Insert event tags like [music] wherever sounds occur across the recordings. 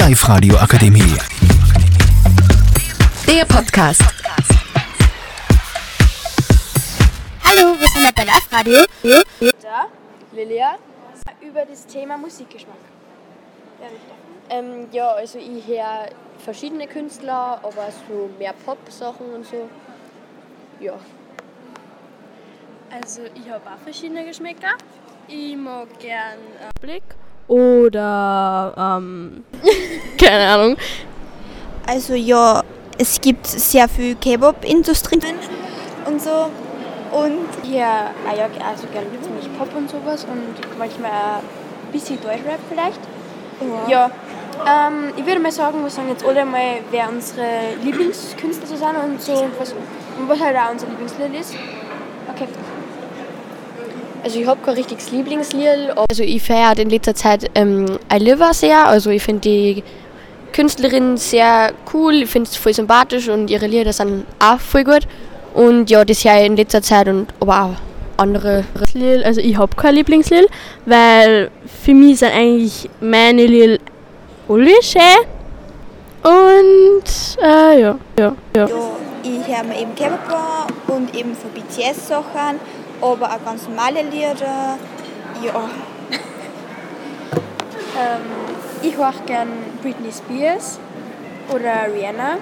Live-Radio Akademie. Der Podcast. Hallo, wir sind bei Live Radio. da, Lilia, über das Thema Musikgeschmack. Ja. Ähm, ja, also ich höre verschiedene Künstler, aber so mehr Pop-Sachen und so. Ja. Also ich habe auch verschiedene Geschmäcker. Ich mag gern äh, Blick oder ähm, [laughs] keine Ahnung. Also ja, es gibt sehr viel K-Pop-Industrie und so. Und Ja, ah ja, also gerne ziemlich Pop und sowas und manchmal auch ein bisschen Deutschrap vielleicht. Ja, ähm, ich würde mal sagen, wir sagen jetzt alle mal, wer unsere Lieblingskünstler so sind und so, und was, und was halt auch unser Lieblingslied ist. Okay. Also ich habe kein richtiges Lieblingslied. Also ich feiere in letzter Zeit ähm, Aliva sehr. Also ich finde die Künstlerin sehr cool, ich finde es voll sympathisch und ihre Lieder sind auch voll gut. Und ja, das höre ich in letzter Zeit und aber auch andere. Lied, also ich habe kein Lieblingslied, weil für mich sind eigentlich meine Lieder alle schön. Und äh, ja, ja, ja. ja, ich höre mir eben an und eben von BTS Sachen, aber auch ganz normale Lieder. Ja, Ähm, ich höre gern Britney Spears oder Rihanna.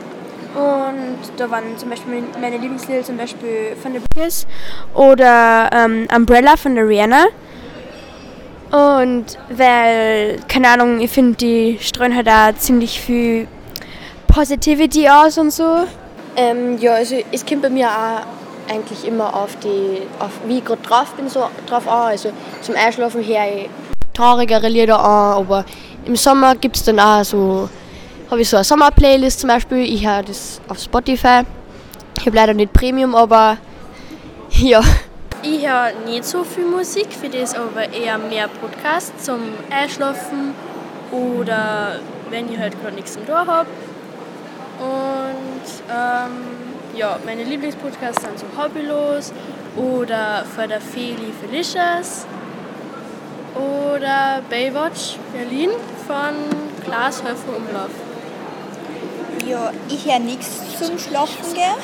Und da waren zum Beispiel meine Lieblingslieder zum Beispiel von der Spears oder ähm, Umbrella von der Rihanna. Und weil, keine Ahnung, ich finde, die streuen halt auch ziemlich viel Positivity aus und so. Ähm, ja, also es kommt bei mir auch eigentlich immer auf die, auf wie ich gerade drauf bin, so drauf an. Also zum Einschlafen her traurigere Lieder an, aber im Sommer gibt es dann auch so, habe ich so eine Sommer-Playlist zum Beispiel. Ich höre das auf Spotify. Ich habe leider nicht Premium, aber [laughs] ja. Ich höre nicht so viel Musik, für das aber eher mehr Podcasts zum Einschlafen oder wenn ich halt gerade nichts zum Tun habe. Und ähm, ja, meine Lieblingspodcasts sind so Hobbylos oder von der Feli Felicious oder Baywatch Berlin von Klaas Höfer Umlauf. ja ich höre nichts zum Schlafen gehen.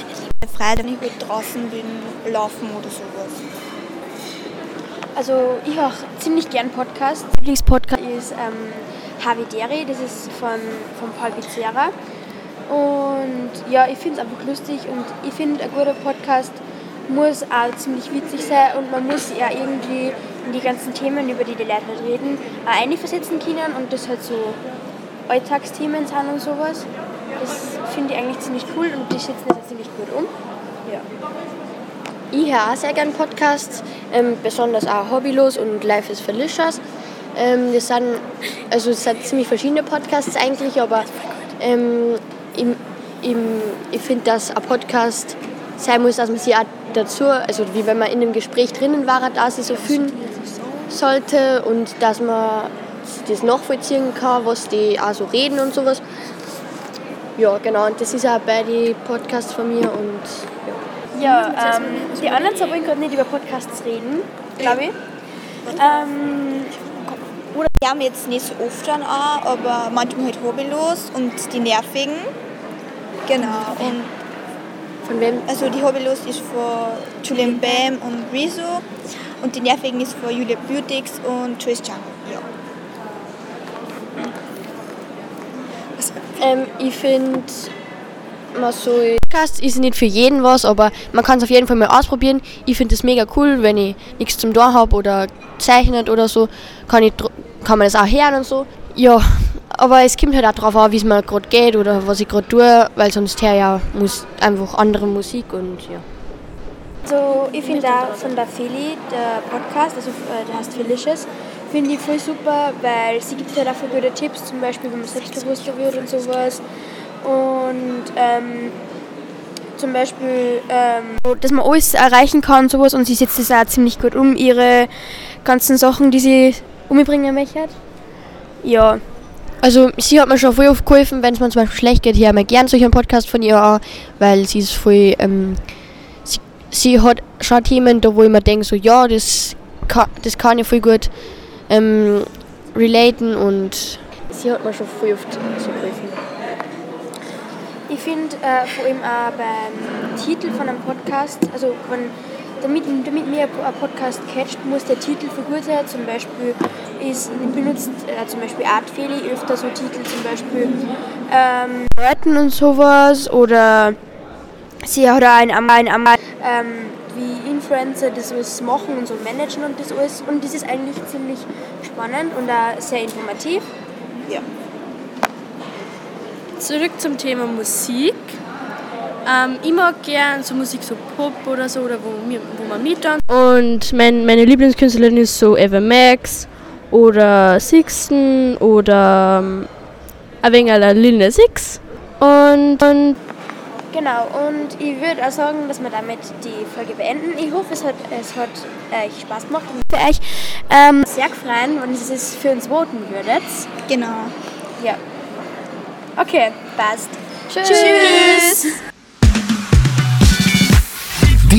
Frei, wenn ich draußen bin, laufen oder sowas. Also ich höre ziemlich gern Podcasts. Mein Lieblingspodcast ist ähm, Havideri, das ist von, von Paul Pizzerra. Und ja, ich finde es einfach lustig und ich finde, ein guter Podcast muss auch ziemlich witzig sein und man muss ja irgendwie in die ganzen Themen, über die die Leute halt reden, auch einversetzen können und das halt so Alltagsthemen sind und sowas. Das finde ich eigentlich ziemlich cool und die setzen das ziemlich gut um. Ja. Ich höre auch sehr gerne Podcasts, ähm, besonders auch Hobbylos und Life is Felicious. Ähm, das sind, also es sind ziemlich verschiedene Podcasts eigentlich, aber ähm, im, im, ich finde, dass ein Podcast sein muss, dass man sich auch dazu, also wie wenn man in einem Gespräch drinnen war, da sich so fühlen sollte und dass man das nachvollziehen kann, was die auch so reden und sowas. Ja, genau, und das ist auch bei den Podcasts von mir und ja. Ja, ähm, die anderen zwei wollen gerade nicht über Podcasts reden, glaube ich. Ähm, Oder die haben jetzt nicht so oft an an, aber manchmal halt hobbylos und die nervigen. Genau. Und von wem? also die hobbylos ist von Julian Bam und Rezo und die nervigen ist von Julia Beautix und Trace Jungle. Ja. Ähm, ich finde, man soll. Podcast ist nicht für jeden was, aber man kann es auf jeden Fall mal ausprobieren. Ich finde es mega cool, wenn ich nichts zum Tun habe oder zeichnet oder so, kann, ich, kann man das auch hören und so. Ja, aber es kommt halt auch darauf an, wie es mir gerade geht oder was ich gerade tue, weil sonst her ja muss einfach andere Musik und ja. Also ich finde auch von der Feli, der Podcast, also äh, der heißt Felicious, finde ich voll super, weil sie gibt halt auch voll gute Tipps, zum Beispiel, wenn man selbstbewusster wird und sowas. Und ähm, zum Beispiel, ähm, dass man alles erreichen kann und sowas und sie setzt das auch ziemlich gut um, ihre ganzen Sachen, die sie umbringen möchte. Ja, also sie hat mir schon voll oft geholfen, wenn es mir zum Beispiel schlecht geht, hier mir gern solchen Podcast von ihr an, weil sie ist voll, ähm, sie, sie hat schon Themen, da wo ich mir denke, so ja, das kann, das kann ich voll gut ähm, relaten und sie hat mir schon voll oft so geholfen. Ich finde äh, vor allem auch beim Titel von einem Podcast, also wenn, damit, damit mir ein Podcast catcht, muss der Titel für gut sein. Zum Beispiel ist, benutzt äh, zum Beispiel Artfeli öfter so Titel, zum Beispiel ähm, und sowas oder sie hat auch ein, ein, ein ähm, wie Influencer das alles machen und so managen und das alles. Und das ist eigentlich ziemlich spannend und auch sehr informativ. Ja. Zurück zum Thema Musik. Ähm, ich mag gern so Musik, so Pop oder so, oder wo, wo man mittanzt. Und mein, meine Lieblingskünstlerin ist so Eva Max oder Sixten oder ähm, ein wenig Lil Nas X. Und, und Genau, und ich würde auch sagen, dass wir damit die Folge beenden. Ich hoffe, es hat, es hat euch Spaß gemacht und für euch ähm, sehr gefreut, wenn ihr es für uns voten würdet. Genau. Ja. Okay, passt. Tschüss. Tschüss.